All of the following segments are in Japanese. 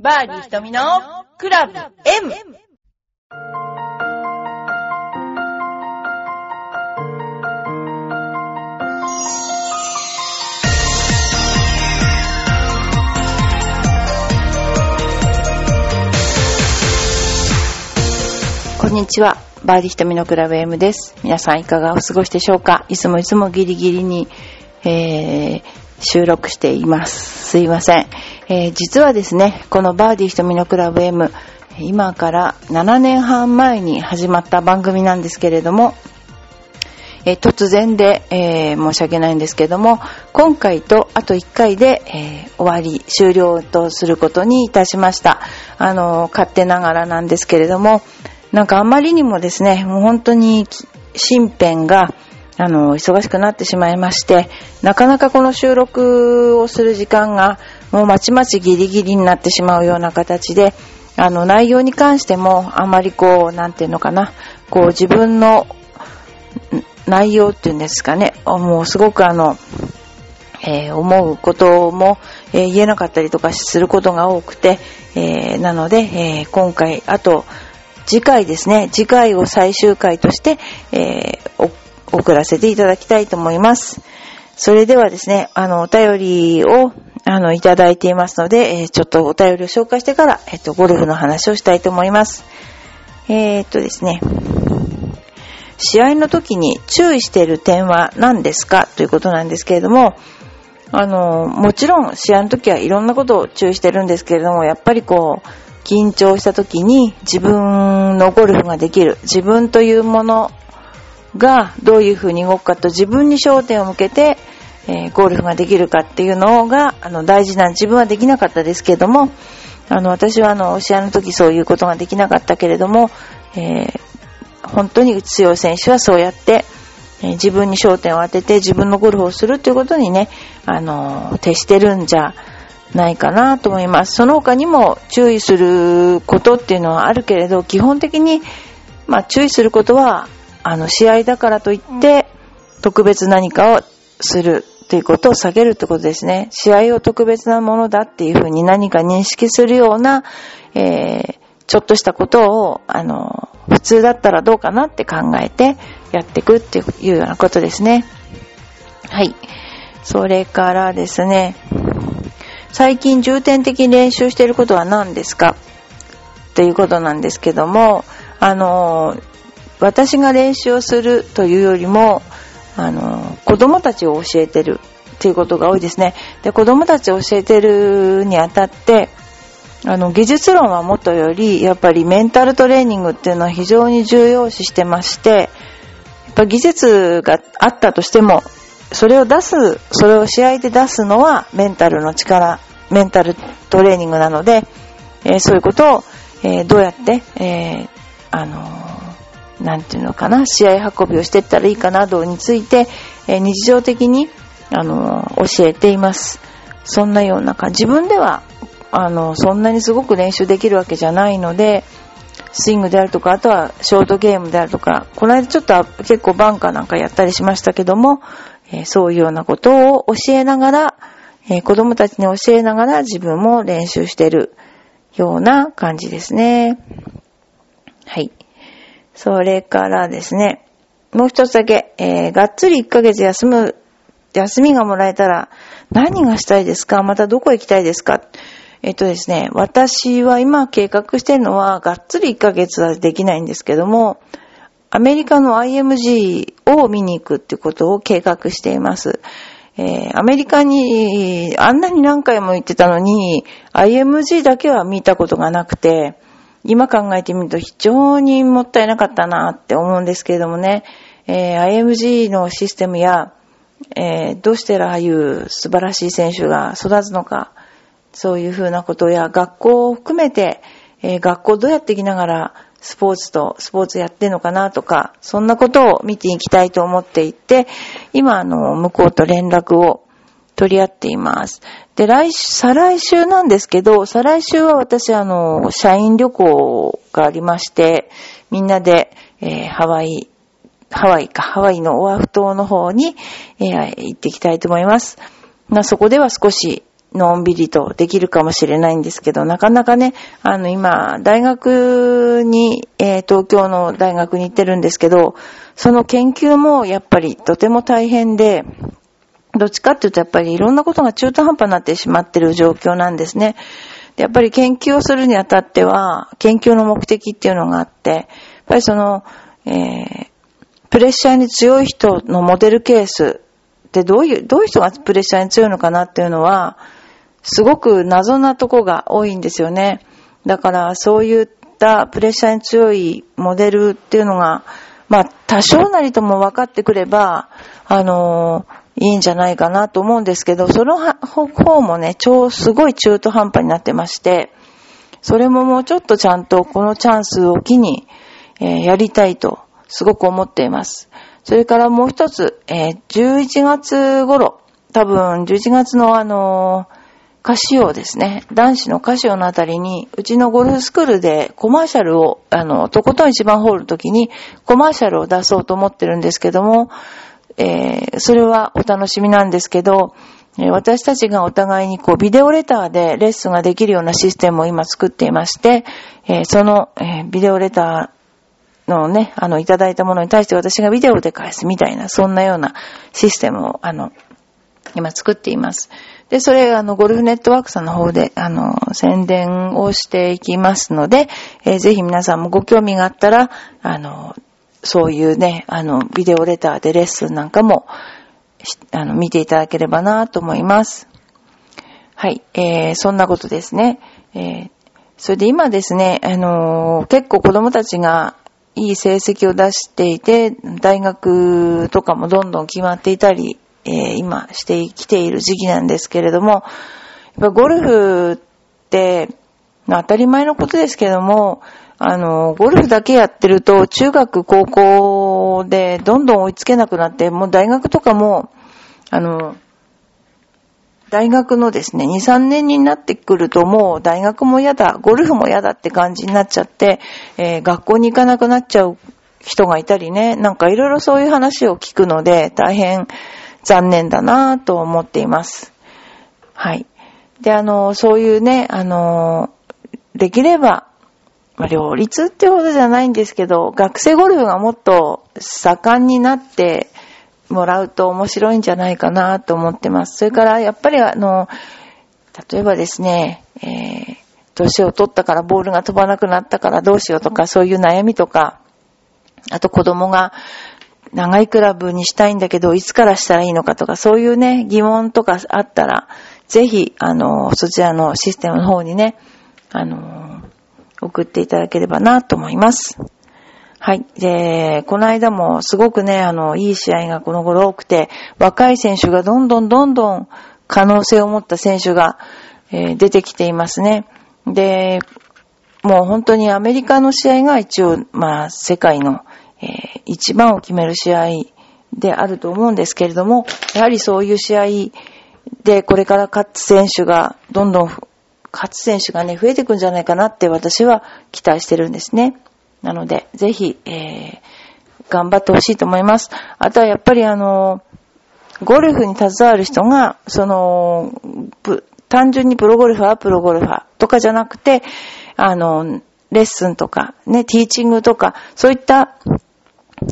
バーディー瞳のクラブ M! こんにちは。バーディー瞳のクラブ M です。皆さんいかがお過ごしでしょうか？いつもいつもギリギリに、えー収録しています。すいません。えー実はですね、このバーディー瞳のクラブ M、今から7年半前に始まった番組なんですけれども、えー突然で、えー申し訳ないんですけども、今回とあと1回で、え終わり、終了とすることにいたしました。あの勝手ながらなんですけれども、なんかあまりにもですね、もう本当に身辺が、あの、忙しくなってしまいまして、なかなかこの収録をする時間が、もうまちまちギリギリになってしまうような形で、あの、内容に関しても、あまりこう、なんていうのかな、こう、自分の内容っていうんですかね、もうすごくあの、えー思うことも、えー言えなかったりとかすることが多くて、えーなので、え今回、あと、次回ですね、次回を最終回として、え送らせていただきたいと思います。それではですね、あの、お便りを、あの、いただいていますので、えちょっとお便りを紹介してから、えっと、ゴルフの話をしたいと思います。えーっとですね、試合の時に注意している点は何ですか？ということなんですけれども、あの、もちろん試合の時はいろんなことを注意してるんですけれども、やっぱりこう、緊張した時に自分のゴルフができる、自分というものがどういう風に動くかと自分に焦点を向けて、えーゴルフができるかっていうのがあの大事な自分はできなかったですけれどもあの私はあの試合の時そういうことができなかったけれども、えー本当に強い選手はそうやって、えー自分に焦点を当てて自分のゴルフをするということにね、あのー徹してるんじゃないかなと思います。その他にも注意することっていうのはあるけれど、基本的に、まあ、注意することは、あの、試合だからといって、特別何かをするということを避けるってことですね。試合を特別なものだっていうふうに何か認識するような、えーちょっとしたことを、あの、普通だったらどうかなって考えてやっていくっていうようなことですね。はい。それからですね、最近重点的に練習していることは何ですか？っていうことなんですけども、あの、私が練習をするというよりも、あの、子供たちを教えてるっていうことが多いですね。で、子供たちを教えてるにあたって、あの、技術論はもとより、やっぱりメンタルトレーニングっていうのは非常に重要視してまして、やっぱ技術があったとしても、それを出す、それを試合で出すのはメンタルの力、メンタルトレーニングなので、えーそういうことを、えーどうやって、えーあのーなんていうのかな、試合運びをしていったらいいかなどについて、え日常的に、あの教えています。そんなような感じ。自分では、あの、そんなにすごく練習できるわけじゃないので、スイングであるとか、あとはショートゲームであるとか、この間ちょっと結構バンカーなんかやったりしましたけども、えそういうようなことを教えながら、え子供たちに教えながら自分も練習してるような感じですね。はい。それからですね、もう一つだけ、えーがっつり1ヶ月休む、休みがもらえたら何がしたいですか？またどこ行きたいですか？えっとですね、私は今計画してるのは、がっつり1ヶ月はできないんですけども、アメリカの IMG を見に行くってことを計画しています。えーアメリカにあんなに何回も行ってたのに、IMG だけは見たことがなくて、今考えてみると非常にもったいなかったなって思うんですけれどもね、えー IMG のシステムや、えーどうしてああいう素晴らしい選手が育つのか、そういうふうなことや学校を含めて、えー学校どうやっていきながらスポーツとスポーツやってんのかなとか、そんなことを見ていきたいと思っていて、今あの、向こうと連絡を取り合っています。で、来週、再来週なんですけど、再来週は私あの、社員旅行がありまして、みんなで、えーハワイ、ハワイか、ハワイのオアフ島の方に、えー行ってきたいと思います。まあ、そこでは少しのんびりとできるかもしれないんですけど、なかなかね、あの今、大学に、えー、東京の大学に行ってるんですけど、その研究もやっぱりとても大変で、どっちかっていうとやっぱりいろんなことが中途半端になってしまってる状況なんですね。やっぱり研究をするにあたっては、研究の目的っていうのがあって、やっぱりその、えー、プレッシャーに強い人のモデルケースってどういう、どういう人がプレッシャーに強いのかなっていうのは、すごく謎なとこが多いんですよね。だからそういったプレッシャーに強いモデルっていうのが、まあ多少なりとも分かってくれば、あのーいいんじゃないかなと思うんですけど、その方もね、超すごい中途半端になってまして、それももうちょっとちゃんとこのチャンスを機に、えー、やりたいとすごく思っています。それからもう一つ、えー、11月頃、多分11月のあのー、カシオですね。男子のカシオのあたりに、うちのゴルフスクールでコマーシャルを、あの、とことん一番ホールの時にコマーシャルを出そうと思ってるんですけども、えー、それはお楽しみなんですけど、私たちがお互いにこうビデオレターでレッスンができるようなシステムを今作っていまして、えー、その、えー、ビデオレターのね、あの、いただいたものに対して私がビデオで返すみたいな、そんなようなシステムを、あの、今作っています。で、それ、あの、ゴルフネットワークさんの方で、あの、宣伝をしていきますので、えー、ぜひ皆さんもご興味があったら、あの、そういうね、あの、ビデオレターでレッスンなんかも、あの、見ていただければなと思います。はい、えー、そんなことですね。えー、それで今ですね、あのー、結構子供たちがいい成績を出していて、大学とかもどんどん決まっていたり、えー、今してきている時期なんですけれども、やっぱゴルフって、当たり前のことですけども、あの、ゴルフだけやってると、中学、高校でどんどん追いつけなくなって、もう大学とかも、あの、大学のですね、2、3年になってくるともう大学も嫌だ、ゴルフも嫌だって感じになっちゃって、えー、学校に行かなくなっちゃう人がいたりね、なんかいろいろそういう話を聞くので、大変残念だなぁと思っています。はい。で、あの、そういうね、あの、できれば、まあ、両立ってほどじゃないんですけど、学生ゴルフがもっと盛んになってもらうと面白いんじゃないかなと思ってます。それからやっぱりあの、例えばですね、えー、年を取ったからボールが飛ばなくなったからどうしようとか、そういう悩みとか、あと子供が長いクラブにしたいんだけど、いつからしたらいいのかとか、そういうね、疑問とかあったら、ぜひ、あの、そちらのシステムの方にね、あの、送っていただければなと思います。はい。で、この間もすごくね、あの、いい試合がこの頃多くて、若い選手がどんどんどんどん可能性を持った選手が、えー、出てきていますね。で、もう本当にアメリカの試合が一応、まあ、世界の、えー、一番を決める試合であると思うんですけれども、やはりそういう試合でこれから勝つ選手がどんどん勝つ選手がね、増えてくんじゃないかなって私は期待してるんですね。なので、ぜひ、えー、頑張ってほしいと思います。あとはやっぱりあの、ゴルフに携わる人が、その、単純にプロゴルファー、プロゴルファーとかじゃなくて、あの、レッスンとか、ね、ティーチングとか、そういった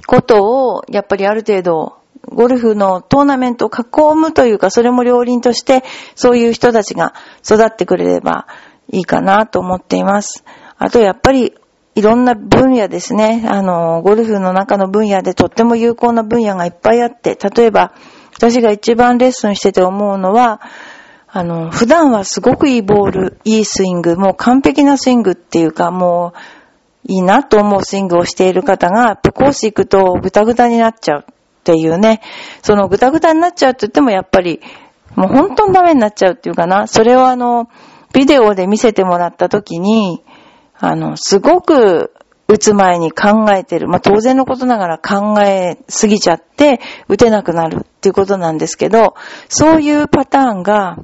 ことを、やっぱりある程度、ゴルフのトーナメントを囲むというか、それも両輪として、そういう人たちが育ってくれればいいかなと思っています。あと、やっぱり、いろんな分野ですね。あの、ゴルフの中の分野でとっても有効な分野がいっぱいあって、例えば、私が一番レッスンしてて思うのは、あの、普段はすごくいいボール、いいスイング、もう完璧なスイングっていうか、もう、いいなと思うスイングをしている方が、やっぱコース行くとぐたぐたになっちゃう。っていうね、そのぐたぐたになっちゃうって言ってもやっぱり、もう本当にダメになっちゃうっていうかな、それをあの、ビデオで見せてもらった時に、あの、すごく打つ前に考えてる。まあ、当然のことながら考えすぎちゃって打てなくなるっていうことなんですけど、そういうパターンが、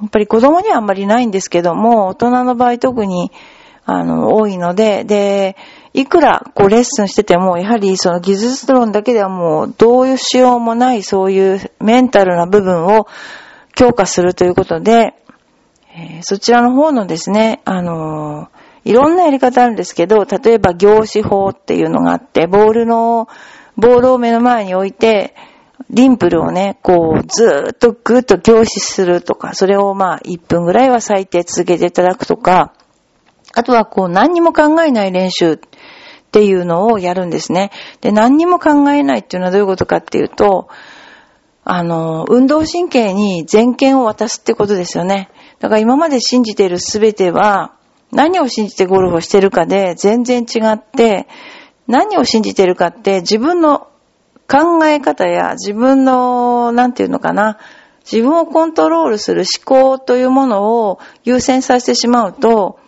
やっぱり子供にはあんまりないんですけども、大人の場合特に、あの、多いので、で、いくらこうレッスンしてても、やはりその技術論だけではもうどうしようもないそういうメンタルな部分を強化するということで、えー、そちらの方のですね、あのー、いろんなやり方あるんですけど、例えば凝視法っていうのがあって、ボールの、ボールを目の前に置いて、リンプルをね、こう、ずーっとぐーっと凝視するとか、それをまあ、1分ぐらいは最低続けていただくとか、あとはこう、何にも考えない練習っていうのをやるんですね。で、何にも考えないっていうのはどういうことかっていうと、あの、運動神経に全権を渡すってことですよね。だから今まで信じているすべては、何を信じてゴルフをしてるかで全然違って、何を信じてるかって自分の考え方や自分の、なんていうのかな、自分をコントロールする思考というものを優先させてしまうと、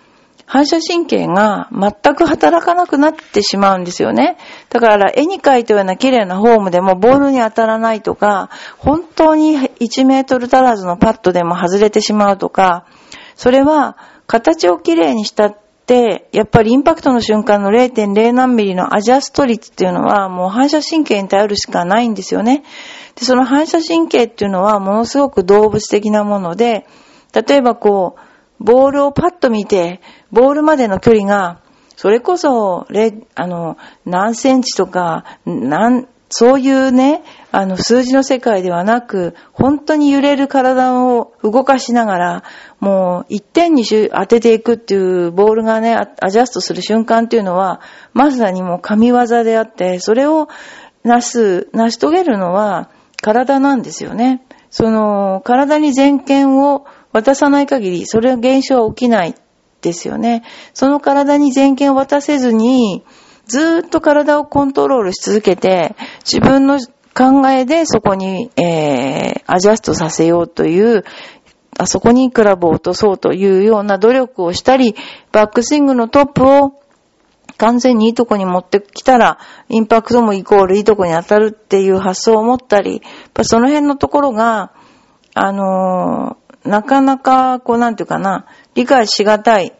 反射神経が全く働かなくなってしまうんですよね。だから絵に描いたような綺麗なフォームでもボールに当たらないとか、本当に1メートル足らずのパッドでも外れてしまうとか、それは形を綺麗にしたって、やっぱりインパクトの瞬間の0.0何ミリのアジャスト率っていうのはもう反射神経に頼るしかないんですよね。で、その反射神経っていうのはものすごく動物的なもので、例えばこう、ボールをパッと見て、ボールまでの距離が、それこそ、あの、何センチとか、何、そういうね、あの、数字の世界ではなく、本当に揺れる体を動かしながら、もう一点に当てていくっていうボールがね、アジャストする瞬間っていうのは、まさにもう神業であって、それをなす、成し遂げるのは体なんですよね。その、体に全権を渡さない限り、それは現象は起きないですよね。その体に全権を渡せずに、ずっと体をコントロールし続けて、自分の考えでそこに、えー、アジャストさせようという、あそこにクラブを落とそうというような努力をしたり、バックスイングのトップを完全にいいとこに持ってきたら、インパクトもイコールいいとこに当たるっていう発想を持ったり、その辺のところが、あのー、なかなか、こうなんていうかな、理解しがたい、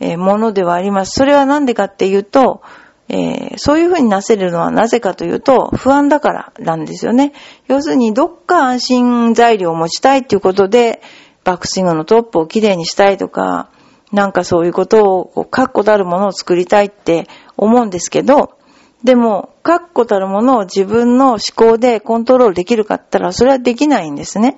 ものではあります。それはなんでかっていうと、えー、そういうふうになせるのはなぜかというと、不安だからなんですよね。要するに、どっか安心材料を持ちたいっていうことで、バックスイングのトップをきれいにしたいとか、なんかそういうことを、こう、確固たるものを作りたいって思うんですけど、でも、確固たるものを自分の思考でコントロールできるかって言ったら、それはできないんですね。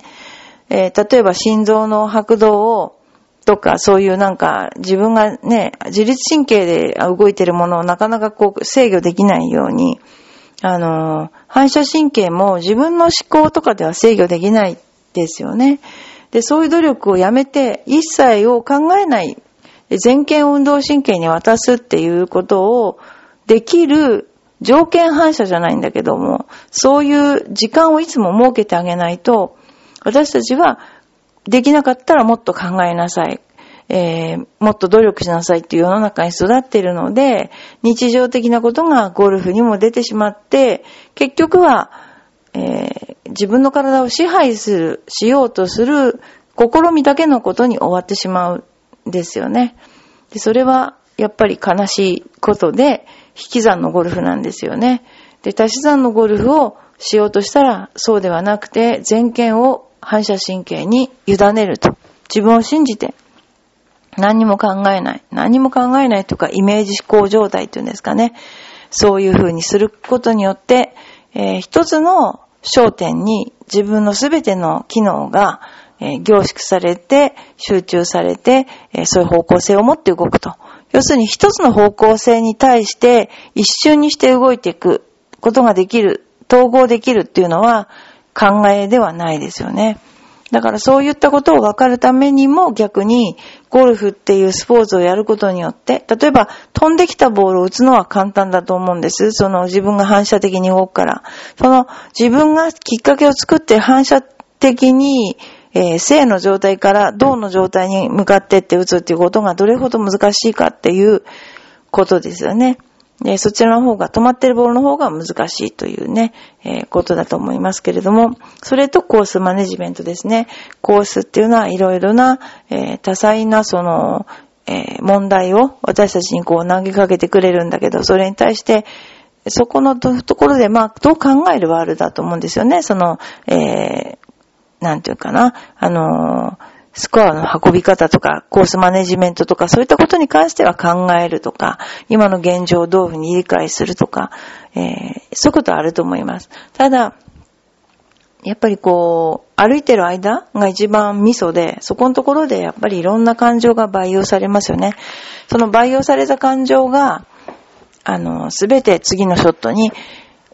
えー、例えば心臓の拍動を、とか、そういうなんか、自分がね、自律神経で動いてるものをなかなかこう制御できないように、あの、反射神経も自分の思考とかでは制御できないですよね。で、そういう努力をやめて、一切を考えない、全権運動神経に渡すっていうことをできる条件反射じゃないんだけども、そういう時間をいつも設けてあげないと、私たちはできなかったらもっと考えなさい。えー、もっと努力しなさいっていう世の中に育っているので、日常的なことがゴルフにも出てしまって、結局は、えー、自分の体を支配する、しようとする試みだけのことに終わってしまうんですよね。でそれはやっぱり悲しいことで、引き算のゴルフなんですよね。で、足し算のゴルフをしようとしたら、そうではなくて、全権を反射神経に委ねると。自分を信じて、何にも考えない。何にも考えないとか、イメージ思考状態っていうんですかね。そういう風にすることによって、えー、一つの焦点に自分のすべての機能が、えー、凝縮されて、集中されて、えー、そういう方向性を持って動くと。要するに一つの方向性に対して一瞬にして動いていくことができる、統合できるっていうのは、考えではないですよね。だからそういったことを分かるためにも逆にゴルフっていうスポーツをやることによって、例えば飛んできたボールを打つのは簡単だと思うんです。その自分が反射的に動くから。その自分がきっかけを作って反射的に、えー、正の状態から銅の状態に向かってって打つっていうことがどれほど難しいかっていうことですよね。そちらの方が、止まってるボールの方が難しいというね、えー、ことだと思いますけれども、それとコースマネジメントですね。コースっていうのはいろいろな、えー、多彩なその、えー、問題を私たちにこう投げかけてくれるんだけど、それに対して、そこのところで、まあ、どう考えるワールだと思うんですよね。その、えー、なんていうかな、あのスコアの運び方とか、コースマネジメントとか、そういったことに関しては考えるとか、今の現状をどういうふうに理解するとか、えー、そういうことはあると思います。ただ、やっぱりこう、歩いてる間が一番ミソで、そこのところでやっぱりいろんな感情が培養されますよね。その培養された感情が、あの、すべて次のショットに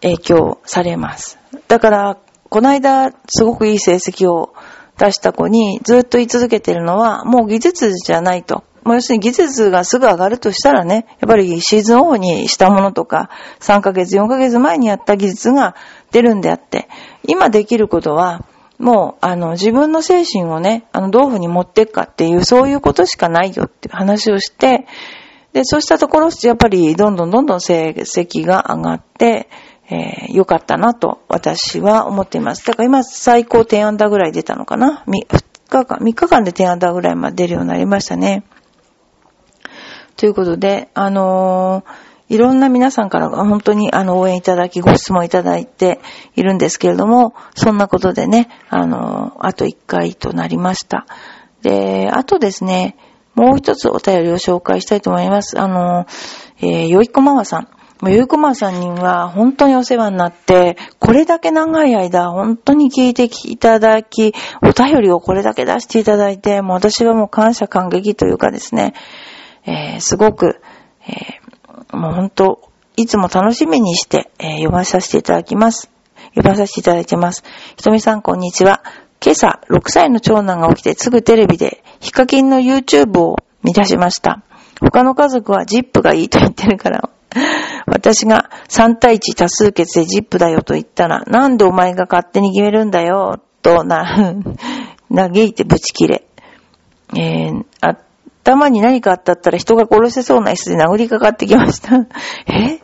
影響されます。だから、この間、すごくいい成績を出した子にずっと言い続けてるのは、もう技術じゃないと。もう要するに技術がすぐ上がるとしたらね、やっぱりシーズンオフにしたものとか、3ヶ月、4ヶ月前にやった技術が出るんであって、今できることは、もう、あの、自分の精神をね、あの、どういうふうに持っていくかっていう、そういうことしかないよっていう話をして、で、そうしたところ、やっぱり、どんどんどんどん成績が上がって、えー、よかったなと、私は思っています。だから今、最高10アンダーぐらい出たのかな ?3 日間、3日間で10アンダーぐらいまで出るようになりましたね。ということで、あのーいろんな皆さんから本当にあの応援いただき、ご質問いただいているんですけれども、そんなことでね、あの、あと1回となりました。で、あとですね、もう一つお便りを紹介したいと思います。あの、えー、よいこままさん。もうゆうこまさんには本当にお世話になって、これだけ長い間本当に聞いていただき、お便りをこれだけ出していただいて、もう私はもう感謝感激というかですね、えー、すごく、えー、もう本当、いつも楽しみにして、えー、読まさせていただきます。読まさせていただいてます。ひとみさんこんにちは。今朝、6歳の長男が起きてすぐテレビで、ヒカキンの YouTube を見出しました。他の家族はジップがいいと言ってるから、私が3対1多数決でジップだよと言ったら、なんでお前が勝手に決めるんだよ、とな、嘆いてブチ切れ。えー、頭に何かあったったら人が殺せそうな椅子で殴りかかってきました。え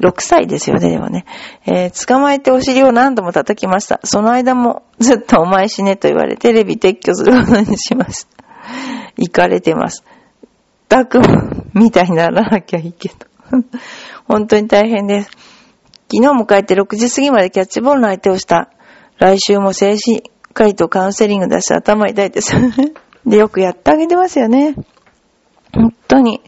?6 歳ですよね、でもね。えー、捕まえてお尻を何度も叩きました。その間もずっとお前死ねと言われテレビ撤去することにしました。行かれてます。ダクみたいにならなきゃいいけど。本当に大変です。昨日迎えて6時過ぎまでキャッチボールの相手をした。来週も精神科医とカウンセリング出して頭痛いです。で、よくやってあげてますよね。本当に、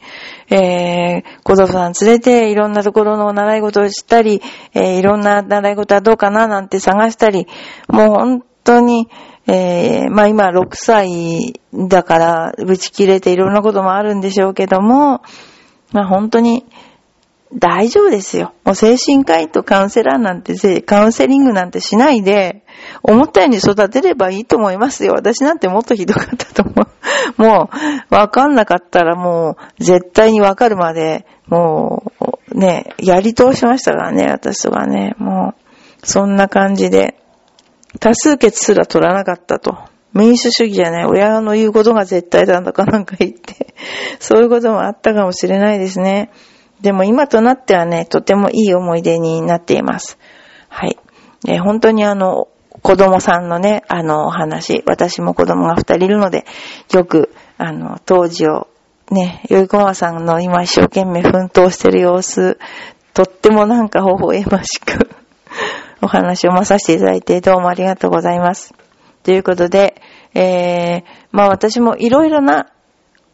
えー、子供さん連れていろんなところの習い事をしたり、えー、いろんな習い事はどうかななんて探したり、もう本当に、えー、まあ今6歳だから打ち切れていろんなこともあるんでしょうけども、まあ本当に大丈夫ですよ。もう精神科医とカウンセラーなんて、カウンセリングなんてしないで、思ったように育てればいいと思いますよ。私なんてもっとひどかったと思う。もう、わかんなかったらもう、絶対にわかるまで、もう、ね、やり通しましたからね、私とかね。もう、そんな感じで、多数決すら取らなかったと。民主主義じゃない、親の言うことが絶対だとかなんか言って、そういうこともあったかもしれないですね。でも今となってはね、とてもいい思い出になっています。はい。えー、本当にあの、子供さんのね、あの、お話、私も子供が二人いるので、よく、あの、当時を、ね、よいこまさんの今一生懸命奮闘してる様子、とってもなんか微笑ましく お話をまさせていただいて、どうもありがとうございます。ということで、えー、まあ私もいろいろな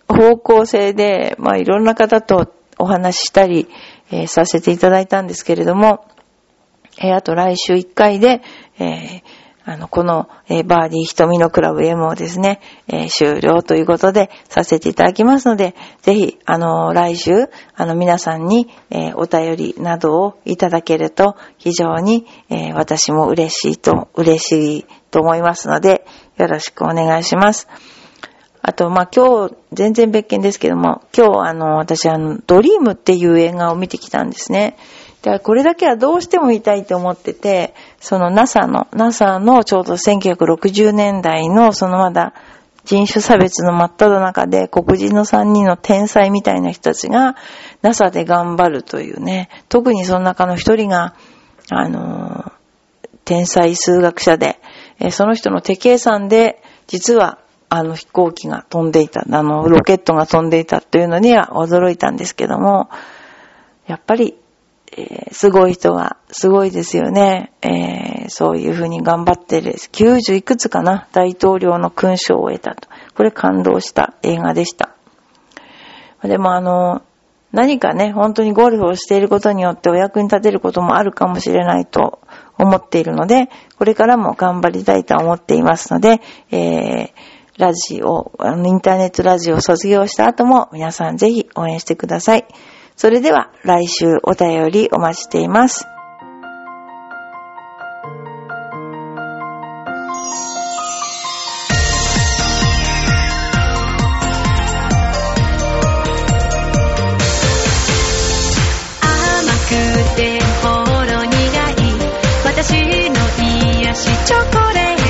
方向性で、まあいろんな方とお話ししたり、えー、させていただいたんですけれども、えー、あと来週1回で、えー、あの、この、えー、バーディー瞳のクラブ M をですね、えー、終了ということでさせていただきますので、ぜひ、あの、来週、あの、皆さんに、えー、お便りなどをいただけると、非常に、え私も嬉しいと、嬉しいと思いますので、よろしくお願いします。あと、まあ、今日、全然別件ですけども、今日、あの、私、あの、ドリームっていう映画を見てきたんですね。で、これだけはどうしても見たいと思ってて、その NASA の、NASA のちょうど1960年代の、そのまだ人種差別の真っ只中で黒人の3人の天才みたいな人たちが NASA で頑張るというね、特にその中の一人が、あの、天才数学者で、その人の手計算で、実はあの飛行機が飛んでいた、あのロケットが飛んでいたというのには驚いたんですけども、やっぱり、えー、すごい人はすごいですよね。えー、そういうふうに頑張ってる。90いくつかな大統領の勲章を得たと。これ感動した映画でした。でもあの、何かね、本当にゴルフをしていることによってお役に立てることもあるかもしれないと思っているので、これからも頑張りたいと思っていますので、えー、ラジオ、あの、インターネットラジオを卒業した後も皆さんぜひ応援してください。それでは来週お便りお待ちしています。私の癒しチョコレート